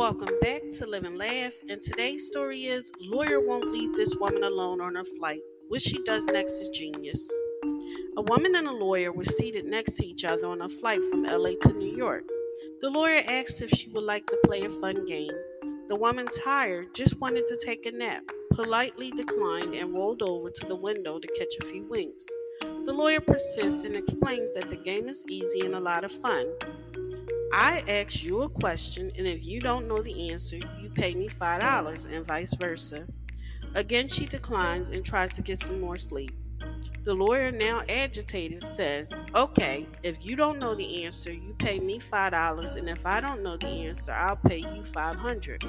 Welcome back to Live and Laugh. And today's story is Lawyer Won't Leave This Woman Alone on Her Flight. What she does next is genius. A woman and a lawyer were seated next to each other on a flight from LA to New York. The lawyer asked if she would like to play a fun game. The woman, tired, just wanted to take a nap, politely declined and rolled over to the window to catch a few winks. The lawyer persists and explains that the game is easy and a lot of fun. I ask you a question, and if you don't know the answer, you pay me $5 and vice versa. Again, she declines and tries to get some more sleep. The lawyer, now agitated, says, Okay, if you don't know the answer, you pay me $5, and if I don't know the answer, I'll pay you 500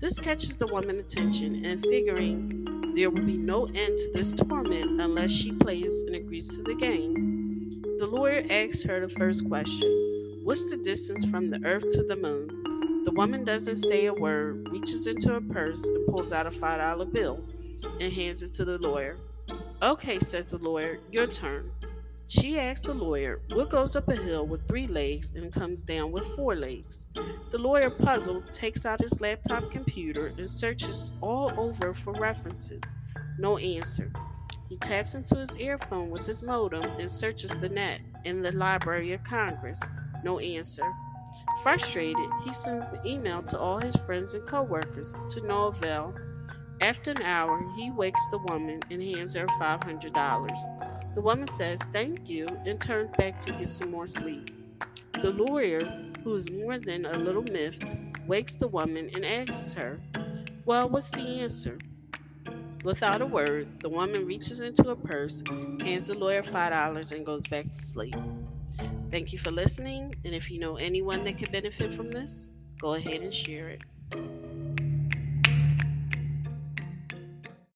This catches the woman's attention, and figuring there will be no end to this torment unless she plays and agrees to the game, the lawyer asks her the first question What's the distance from the earth to the moon? The woman doesn't say a word, reaches into her purse and pulls out a $5 bill and hands it to the lawyer. Okay, says the lawyer, your turn. She asks the lawyer, What goes up a hill with three legs and comes down with four legs? The lawyer, puzzled, takes out his laptop computer and searches all over for references. No answer. He taps into his earphone with his modem and searches the net in the Library of Congress. No answer. Frustrated, he sends an email to all his friends and coworkers to no avail. After an hour, he wakes the woman and hands her $500. The woman says thank you and turns back to get some more sleep. The lawyer, who is more than a little miffed, wakes the woman and asks her, Well, what's the answer? Without a word, the woman reaches into her purse, hands the lawyer $5, and goes back to sleep. Thank you for listening. And if you know anyone that could benefit from this, go ahead and share it.